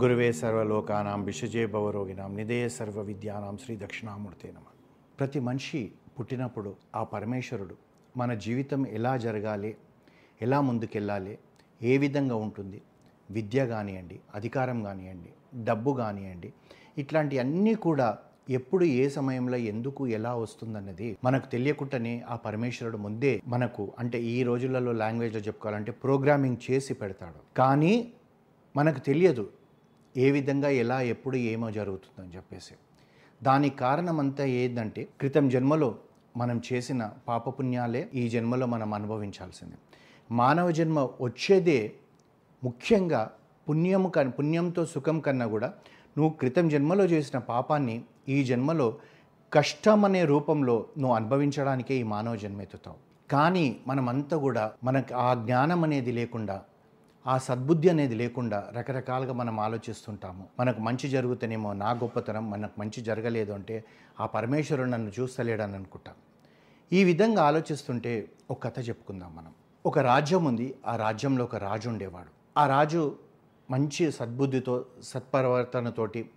గురువే సర్వలోకానాం విషజే భవరోగినాం నిధేయ సర్వ విద్యానాం శ్రీ దక్షిణామూర్తి నమ. ప్రతి మనిషి పుట్టినప్పుడు ఆ పరమేశ్వరుడు మన జీవితం ఎలా జరగాలి ఎలా ముందుకెళ్ళాలి ఏ విధంగా ఉంటుంది విద్య కానివ్వండి అధికారం కానివ్వండి డబ్బు కానివ్వండి ఇట్లాంటి అన్నీ కూడా ఎప్పుడు ఏ సమయంలో ఎందుకు ఎలా వస్తుందన్నది మనకు తెలియకుండానే ఆ పరమేశ్వరుడు ముందే మనకు అంటే ఈ రోజులలో లాంగ్వేజ్లో చెప్పుకోవాలంటే ప్రోగ్రామింగ్ చేసి పెడతాడు. కానీ మనకు తెలియదు ఏ విధంగా ఎలా ఎప్పుడు ఏమో జరుగుతుందని చెప్పేసి. దానికి కారణం అంతా ఏంటంటే క్రితం జన్మలో మనం చేసిన పాపపుణ్యాలే ఈ జన్మలో మనం అనుభవించాల్సింది. మానవ జన్మ వచ్చేదే ముఖ్యంగా పుణ్యము క పుణ్యంతో సుఖం కన్నా కూడా నువ్వు క్రితం జన్మలో చేసిన పాపాన్ని ఈ జన్మలో కష్టం అనే రూపంలో నువ్వు అనుభవించడానికే ఈ మానవ జన్మ ఎత్తుతావు. కానీ మనమంతా కూడా మనకు ఆ జ్ఞానం అనేది లేకుండా ఆ సద్బుద్ధి అనేది లేకుండా రకరకాలుగా మనం ఆలోచిస్తుంటాము. మనకు మంచి జరుగుతానేమో నా గొప్పతనం మనకు మంచి జరగలేదు అంటే ఆ పరమేశ్వరుడు నన్ను చూస్తలేడని అనుకుంటాం. ఈ విధంగా ఆలోచిస్తుంటే ఒక కథ చెప్పుకుందాం మనం. ఒక రాజ్యం ఉంది ఆ రాజ్యంలో ఒక రాజు ఉండేవాడు. ఆ రాజు మంచి సద్బుద్ధితో సత్పరివర్తనతోటి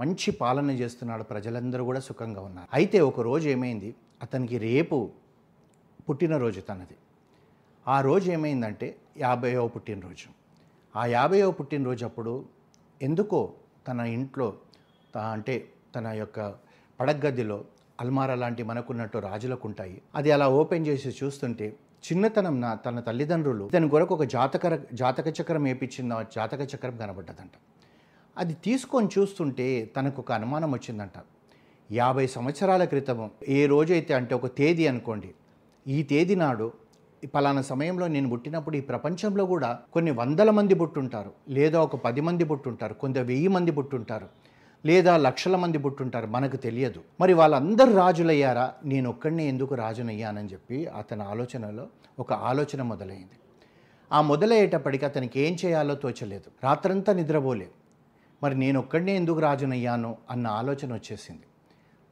మంచి పాలన చేస్తున్నాడు ప్రజలందరూ కూడా సుఖంగా ఉన్నారు. అయితే ఒక రోజు ఏమైంది అతనికి రేపు పుట్టినరోజు తనది. ఆ రోజు ఏమైందంటే యాభైవ పుట్టినరోజు. ఆ యాభైవ పుట్టినరోజు అప్పుడు ఎందుకో తన ఇంట్లో అంటే తన యొక్క పడగదిలో అల్మారా లాంటి మనకున్నట్టు రాజులకు ఉంటాయి అది అలా ఓపెన్ చేసి చూస్తుంటే చిన్నతనంన తన తల్లిదండ్రులు తన కొరకు ఒక జాతక జాతక చక్రం వేపించిన జాతక చక్రం కనబడ్డదంట. అది తీసుకొని చూస్తుంటే తనకు ఒక అనుమానం వచ్చిందంట. యాభై సంవత్సరాల క్రితం ఏ రోజైతే అంటే ఒక తేదీ అనుకోండి. ఈ తేదీ నాడు పలానా సమయంలో నేను పుట్టినప్పుడు ఈ ప్రపంచంలో కూడా కొన్ని వందల మంది పుట్టుంటారు. లేదా ఒక పది మంది పుట్టుంటారు. కొంత వెయ్యి మంది పుట్టుంటారు. లేదా లక్షల మంది పుట్టుంటారు. మనకు తెలియదు. మరి వాళ్ళందరూ రాజులయ్యారా? నేను ఒక్కడినే ఎందుకు రాజునయ్యానని చెప్పి అతని ఆలోచనలో ఒక ఆలోచన మొదలైంది. ఆ మొదలయ్యేటప్పటికి అతనికి ఏం చేయాలో తోచలేదు. రాత్రంతా నిద్రపోలే. మరి నేను ఒక్కడినే ఎందుకు రాజునయ్యాను? అన్న ఆలోచన వచ్చేసింది.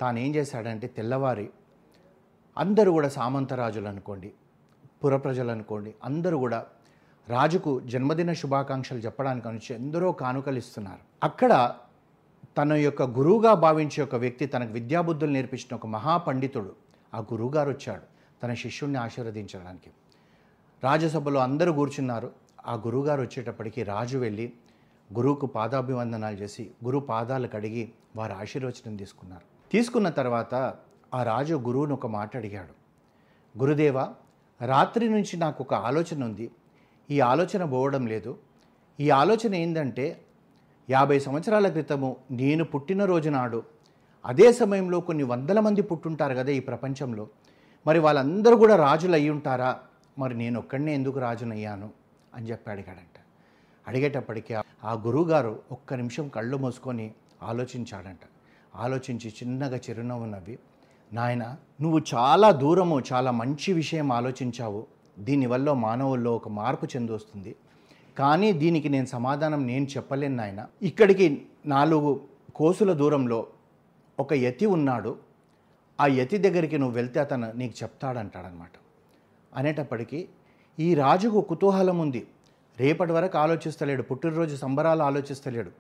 తాను ఏం చేశాడంటే తెల్లవారి అందరూ కూడా సామంతరాజులు అనుకోండి. పురప్రజలు అనుకోండి అందరూ కూడా రాజుకు జన్మదిన శుభాకాంక్షలు చెప్పడానికి వచ్చి ఎందరో కానుకలు ఇస్తున్నారు. అక్కడ తన యొక్క గురువుగా భావించే ఒక వ్యక్తి తనకు విద్యాబుద్ధులు నేర్పించిన ఒక మహాపండితుడు ఆ గురువుగారు వచ్చాడు. తన శిష్యుణ్ణి ఆశీర్వదించడానికి. రాజసభలో అందరూ కూర్చున్నారు. ఆ గురువుగారు వచ్చేటప్పటికి రాజు వెళ్ళి గురువుకు పాదాభివందనాలు చేసి గురువు పాదాలు కడిగి వారు ఆశీర్వచనం తీసుకున్నారు. తీసుకున్న తర్వాత ఆ రాజు గురువును ఒక మాట అడిగాడు. గురుదేవా రాత్రి నుంచి నాకు ఒక ఆలోచన ఉంది. ఈ ఆలోచన పోవడం లేదు. ఈ ఆలోచన ఏంటంటే యాభై సంవత్సరాల క్రితము నేను పుట్టినరోజు నాడు అదే సమయంలో కొన్ని వందల మంది పుట్టుంటారు కదా ఈ ప్రపంచంలో. మరి వాళ్ళందరూ కూడా రాజులు అయి ఉంటారా? మరి నేను ఒక్కడనే ఎందుకు రాజునయ్యాను? అని చెప్పి అడిగాడంట. అడిగేటప్పటికి ఆ- ఆ గురువుగారు ఒక్క నిమిషం కళ్ళు మూసుకొని ఆలోచించాడంట. ఆలోచించి చిన్నగా చిరునవ్వు నవ్వి నాయన నువ్వు చాలా దూరము చాలా మంచి విషయం ఆలోచించావు. దీనివల్ల మానవుల్లో ఒక మార్పు చెందొస్తుంది కానీ దీనికి నేను సమాధానం నేను చెప్పలేను నాయన. ఇక్కడికి నాలుగు కోసుల దూరంలో ఒక యతి ఉన్నాడు. ఆ యతి దగ్గరికి నువ్వు వెళ్తే అతను నీకు చెప్తాడంటాడనమాట. అనేటప్పటికీ ఈ రాజుకు కుతూహలం ఉంది. రేపటి వరకు ఆలోచిస్తలేడు పుట్టినరోజు సంబరాలు ఆలోచిస్తలేడు.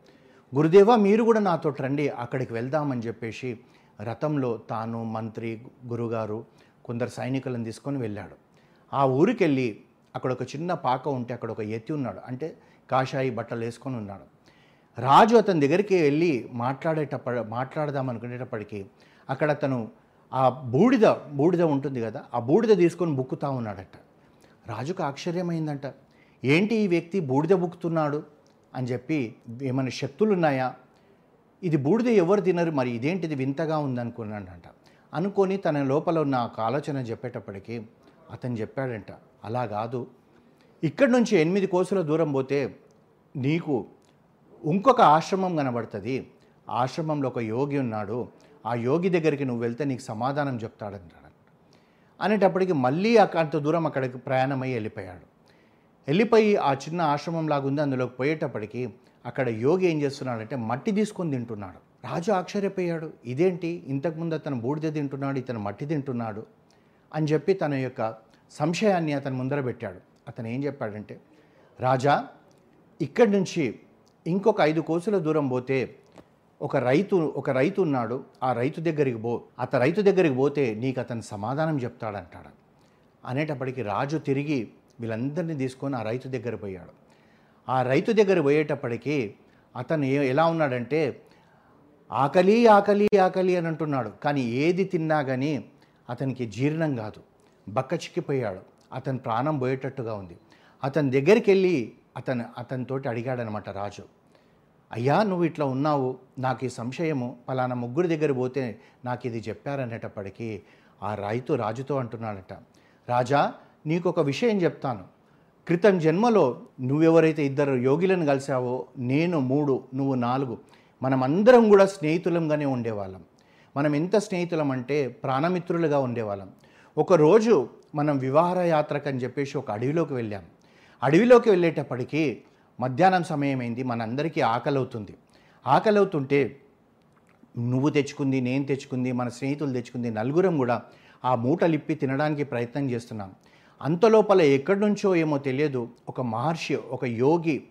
గురుదేవా మీరు కూడా నాతో రండి అక్కడికి వెళ్దామని చెప్పేసి రథంలో తాను మంత్రి గురుగారు కొందరు సైనికులను తీసుకొని వెళ్ళాడు. ఆ ఊరికి వెళ్ళి అక్కడ ఒక చిన్న పాక ఉంటే అక్కడ ఒక ఎత్తి ఉన్నాడు. అంటే కాషాయి బట్టలు వేసుకొని ఉన్నాడు. రాజు అతని దగ్గరికి వెళ్ళి మాట్లాడేటప్ప మాట్లాడదాం అనుకునేటప్పటికీ అక్కడ అతను ఆ బూడిద బూడిద ఉంటుంది కదా ఆ బూడిద తీసుకొని బుక్కుతా ఉన్నాడట. రాజుకు ఆశ్చర్యమైందంట. ఏంటి ఈ వ్యక్తి బూడిద బుక్కుతున్నాడు? అని చెప్పి ఏమైనా శక్తులు ఉన్నాయా ఇది బూడిద ఎవరు తినరు మరి ఇదేంటిది వింతగా ఉందనుకున్నాడంట. అనుకొని తన లోపల ఉన్న ఒక ఆలోచన చెప్పేటప్పటికీ అతను చెప్పాడంట అలా కాదు. ఇక్కడి నుంచి ఎనిమిది కోసుల దూరం పోతే నీకు ఇంకొక ఆశ్రమం కనబడుతుంది. ఆశ్రమంలో ఒక యోగి ఉన్నాడు. ఆ యోగి దగ్గరికి నువ్వు వెళ్తే నీకు సమాధానం చెప్తాడంటాడు అనేటప్పటికి మళ్ళీ అంత దూరం అక్కడికి ప్రయాణమై వెళ్ళిపోయాడు. వెళ్ళిపోయి ఆ చిన్న ఆశ్రమం లాగా ఉంది అందులోకి పోయేటప్పటికి అక్కడ యోగి ఏం చేస్తున్నాడంటే మట్టి తీసుకొని తింటున్నాడు. రాజు ఆశ్చర్యపోయాడు. ఇదేంటి? ఇంతకుముందు అతను బూడిద తింటున్నాడు ఇతను మట్టి తింటున్నాడు అని చెప్పి తన యొక్క సంశయాన్ని అతను ముందర పెట్టాడు. అతను ఏం చెప్పాడంటే రాజా ఇక్కడి నుంచి ఇంకొక ఐదు కోసుల దూరం పోతే ఒక రైతు ఒక రైతు ఉన్నాడు. ఆ రైతు దగ్గరికి పో అత రైతు దగ్గరికి పోతే నీకు అతను సమాధానం చెప్తాడంటాడు. అనేటప్పటికి రాజు తిరిగి వీళ్ళందరినీ తీసుకొని ఆ రైతు దగ్గర పోయాడు. ఆ రైతు దగ్గర పోయేటప్పటికీ అతను ఏ- ఎలా ఉన్నాడంటే ఆకలి ఆకలి ఆకలి అని అంటున్నాడు. కానీ ఏది తిన్నా కానీ అతనికి జీర్ణం కాదు. బక్క చిక్కిపోయాడు. అతని ప్రాణం పోయేటట్టుగా ఉంది. అతని దగ్గరికి వెళ్ళి అతను అతనితోటి అడిగాడనమాట రాజు. అయ్యా నువ్వు ఇట్లా ఉన్నావు. నాకు ఈ సంశయము. పలానా ముగ్గురు దగ్గర పోతే నాకు ఇది చెప్పారనేటప్పటికీ ఆ రైతు రాజుతో అంటున్నాడట. రాజా నీకు ఒక విషయం చెప్తాను. క్రితం జన్మలో నువ్వెవరైతే ఇద్దరు యోగిలను కలిసావో నేను మూడు నువ్వు నాలుగు మనమందరం కూడా స్నేహితులంగానే ఉండేవాళ్ళం. మనం ఎంత స్నేహితులం అంటే ప్రాణమిత్రులుగా ఉండేవాళ్ళం. ఒకరోజు మనం వివాహ యాత్రకు అని చెప్పేసి ఒక అడవిలోకి వెళ్ళాం. అడవిలోకి వెళ్ళేటప్పటికీ మధ్యాహ్నం సమయం అయింది మనందరికీ ఆకలి అవుతుంది ఆకలి అవుతుంటే నువ్వు తెచ్చుకుంది నేను తెచ్చుకుంది మన స్నేహితులు తెచ్చుకుంది నలుగురం కూడా ఆ మూటలిప్పి తినడానికి ప్రయత్నం చేస్తున్నాం. అంతలోపల ఎక్కడి నుంచో ఏమో తెలియదు. ఒక మహర్షి ఒక యోగి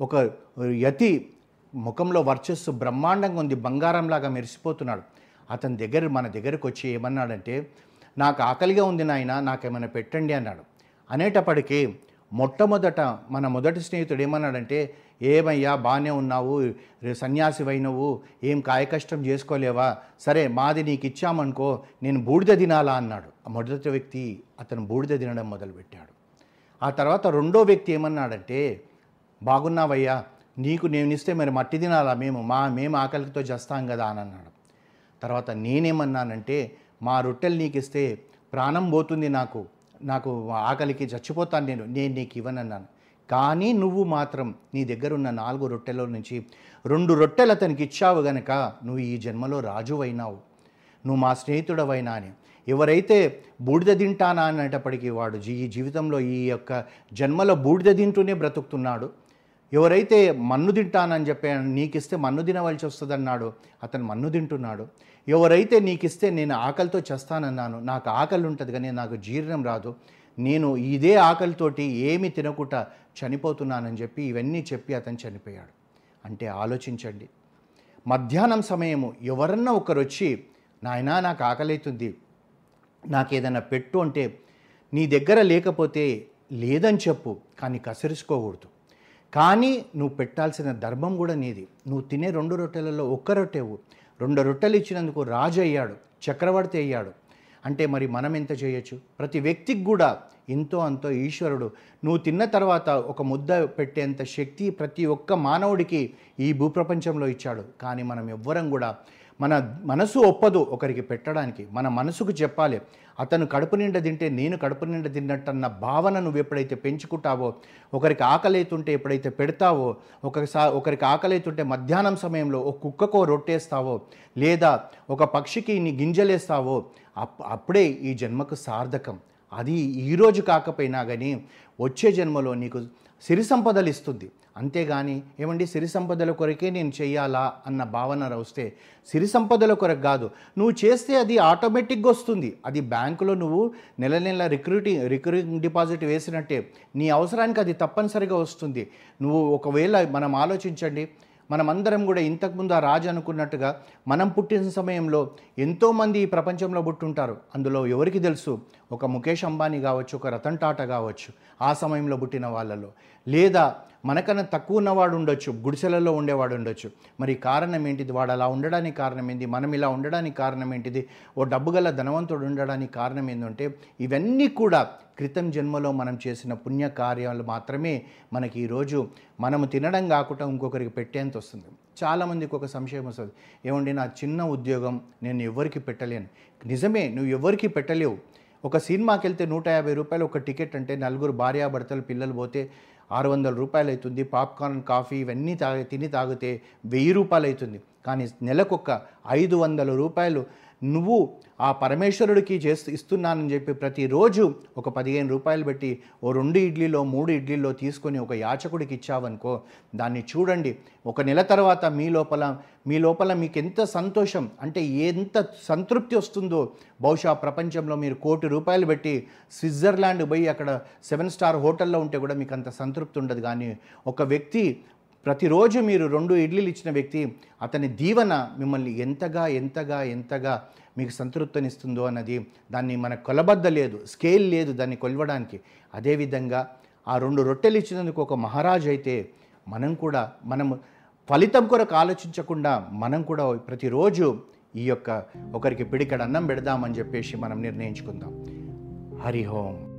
ఒక యతి ముఖంలో వర్చస్సు బ్రహ్మాండంగా ఉంది బంగారంలాగా మెరిసిపోతున్నాడు. అతని దగ్గర మన దగ్గరకు వచ్చి ఏమన్నాడంటే నాకు ఆకలిగా ఉంది నాయన నాకేమైనా పెట్టండి అన్నాడు. అనేటప్పటికీ మొట్టమొదట మన మొదటి స్నేహితుడు ఏమన్నాడంటే ఏమయ్యా బాగానే ఉన్నావు సన్యాసివైనవు ఏం కాయకష్టం చేసుకోలేవా? సరే మాది నీకు ఇచ్చామనుకో నేను బూడిద తినాలా అన్నాడు. ఆ మొదటి వ్యక్తి అతను బూడిద తినడం మొదలుపెట్టాడు. ఆ తర్వాత రెండో వ్యక్తి ఏమన్నాడంటే బాగున్నావయ్యా నీకు నేను ఇస్తే మరి మట్టి తినాలా? మేము మా మేము ఆకలితో చేస్తాం కదా అని అన్నాడు. తర్వాత నేనేమన్నానంటే మా రొట్టెలు నీకు ఇస్తే ప్రాణం పోతుంది నాకు. నాకు ఆకలికి చచ్చిపోతాను నేను నేను నీకు ఇవ్వనన్నాను. కానీ నువ్వు మాత్రం నీ దగ్గరున్న నాలుగు రొట్టెల నుంచి రెండు రొట్టెలు అతనికి ఇచ్చావు గనక నువ్వు ఈ జన్మలో రాజువైనావు. నువ్వు మా స్నేహితుడవైనా అని. ఎవరైతే బూడిద తింటానా అనేటప్పటికీ వాడు జీ ఈ జీవితంలో ఈ యొక్క జన్మలో బూడిద తింటూనే బ్రతుకుతున్నాడు. ఎవరైతే మన్ను తింటానని చెప్పి నీకిస్తే మన్ను తినవలసి వస్తుందన్నాడు అతను మన్ను తింటున్నాడు. ఎవరైతే నీకిస్తే నేను ఆకలితో చేస్తానన్నాను నాకు ఆకలి ఉంటుంది కానీ నాకు జీర్ణం రాదు. నేను ఇదే ఆకలితోటి ఏమి తినకుండా చనిపోతున్నానని చెప్పి ఇవన్నీ చెప్పి అతను చనిపోయాడు. అంటే ఆలోచించండి. మధ్యాహ్నం సమయము ఎవరన్నా ఒకరు వచ్చి నాయనా నాకు ఆకలైతుంది. నాకు ఏదైనా పెట్టు అంటే నీ దగ్గర లేకపోతే లేదని చెప్పు కానీ కసిరిసుకోకూడదు. కానీ నువ్వు పెట్టాల్సిన ధర్మం కూడా నీది. నువ్వు తినే రెండు రొట్టెలలో ఒక్క రొట్టెవు. రెండు రొట్టెలు ఇచ్చినందుకు రాజు అయ్యాడు చక్రవర్తి అయ్యాడు. అంటే మరి మనం ఎంత చేయొచ్చు? ప్రతి వ్యక్తికి కూడా ఎంతో అంతో ఈశ్వరుడు. నువ్వు తిన్న తర్వాత ఒక ముద్ద పెట్టేంత శక్తి ప్రతి ఒక్క మానవుడికి ఈ భూప్రపంచంలో ఇచ్చాడు. కానీ మనం ఎవ్వరం కూడా మన మనసు ఒప్పదు ఒకరికి పెట్టడానికి. మన మనసుకు చెప్పాలి అతను కడుపు నిండా తింటే నేను కడుపు నిండా తిన్నట్టన్న భావన నువ్వు ఎప్పుడైతే పెంచుకుంటావో ఒకరికి ఆకలైతుంటే ఎప్పుడైతే పెడతావో ఒకసారి ఒకరికి ఆకలైతుంటే మధ్యాహ్నం సమయంలో ఒక కుక్కకో రొట్టేస్తావో లేదా ఒక పక్షికి నీ గింజలేస్తావో అప్ అప్పుడే ఈ జన్మకు సార్థకం. అది ఈరోజు కాకపోయినా కానీ వచ్చే జన్మలో నీకు సిరి సంపదలు ఇస్తుంది అంతేగాని ఏమండి? సిరి సంపదల కొరకే నేను చెయ్యాలా అన్న భావన వస్తే సిరి సంపదల కొరకు కాదు. నువ్వు చేస్తే అది ఆటోమేటిక్గా వస్తుంది. అది బ్యాంకులో నువ్వు నెల నెల రిక్రూటింగ్ రికరింగ్ డిపాజిట్ వేసినట్టే. నీ అవసరానికి అది తప్పనిసరిగా వస్తుంది. నువ్వు ఒకవేళ మనం ఆలోచించండి మనమందరం కూడా ఇంతకుముందు ఆ రాజు అనుకున్నట్టుగా మనం పుట్టిన సమయంలో ఎంతోమంది ఈ ప్రపంచంలో పుట్టుంటారు. అందులో ఎవరికి తెలుసు? ఒక ముఖేష్ అంబానీ కావచ్చు ఒక రతన్ టాటా కావచ్చు ఆ సమయంలో పుట్టిన వాళ్ళలో. లేదా మనకన్నా తక్కువ ఉన్నవాడు ఉండొచ్చు గుడిసెలలో ఉండేవాడు ఉండొచ్చు. మరి కారణం ఏంటిది? వాడు అలా ఉండడానికి కారణం ఏంటి మనం ఇలా ఉండడానికి కారణం ఏంటిది? ఓ డబ్బు గల ధనవంతుడు ఉండడానికి కారణం ఏంటంటే ఇవన్నీ కూడా క్రితం జన్మలో మనం చేసిన పుణ్య కార్యాలు మాత్రమే మనకి ఈరోజు మనము తినడం కాకుండా ఇంకొకరికి పెట్టేంత వస్తుంది. చాలామందికి ఒక సంశయం వస్తుంది. ఏమండి నా చిన్న ఉద్యోగం నేను ఎవరికి పెట్టలేను. నిజమే నువ్వు ఎవరికి పెట్టలేవు. ఒక సినిమాకి వెళ్తే నూట యాభై రూపాయలు ఒక టికెట్ అంటే నలుగురు భార్యాభర్తలు పిల్లలు పోతే ఆరు వందల రూపాయలు అవుతుంది పాప్కార్న్ కాఫీ ఇవన్నీ తాగి తిని తాగితే వెయ్యి రూపాయలు అవుతుంది కానీ నెలకొక ఐదు వందల రూపాయలు నువ్వు ఆ పరమేశ్వరుడికి చేస్తూ ఇస్తున్నానని చెప్పి ప్రతిరోజు ఒక పదిహేను రూపాయలు పెట్టి ఓ రెండు ఇడ్లీలో మూడు ఇడ్లీలో తీసుకొని ఒక యాచకుడికి ఇచ్చావనుకో దాన్ని చూడండి. ఒక నెల తర్వాత మీ లోపల మీ లోపల మీకు ఎంత సంతోషం అంటే ఎంత సంతృప్తి వస్తుందో. బహుశా ప్రపంచంలో మీరు కోటి రూపాయలు పెట్టి స్విట్జర్లాండ్ పోయి అక్కడ సెవెన్ స్టార్ హోటల్లో ఉంటే కూడా మీకు అంత సంతృప్తి ఉండదు. కానీ ఒక వ్యక్తి ప్రతిరోజు మీరు రెండు ఇడ్లీలు ఇచ్చిన వ్యక్తి అతని దీవన మిమ్మల్ని ఎంతగా ఎంతగా ఎంతగా మీకు సంతృప్తినిస్తుందో అన్నది దాన్ని మన కొలబద్ద లేదు స్కేల్ లేదు దాన్ని కొలవడానికి. అదేవిధంగా ఆ రెండు రొట్టెలు ఇచ్చినందుకు ఒక మహారాజు అయితే మనం కూడా మనము ఫలితం కొరకు ఆలోచించకుండా మనం కూడా ప్రతిరోజు ఈ యొక్క ఒకరికి పిడికడ అన్నం పెడదామని చెప్పేసి మనం నిర్ణయించుకుందాం. హరిహోం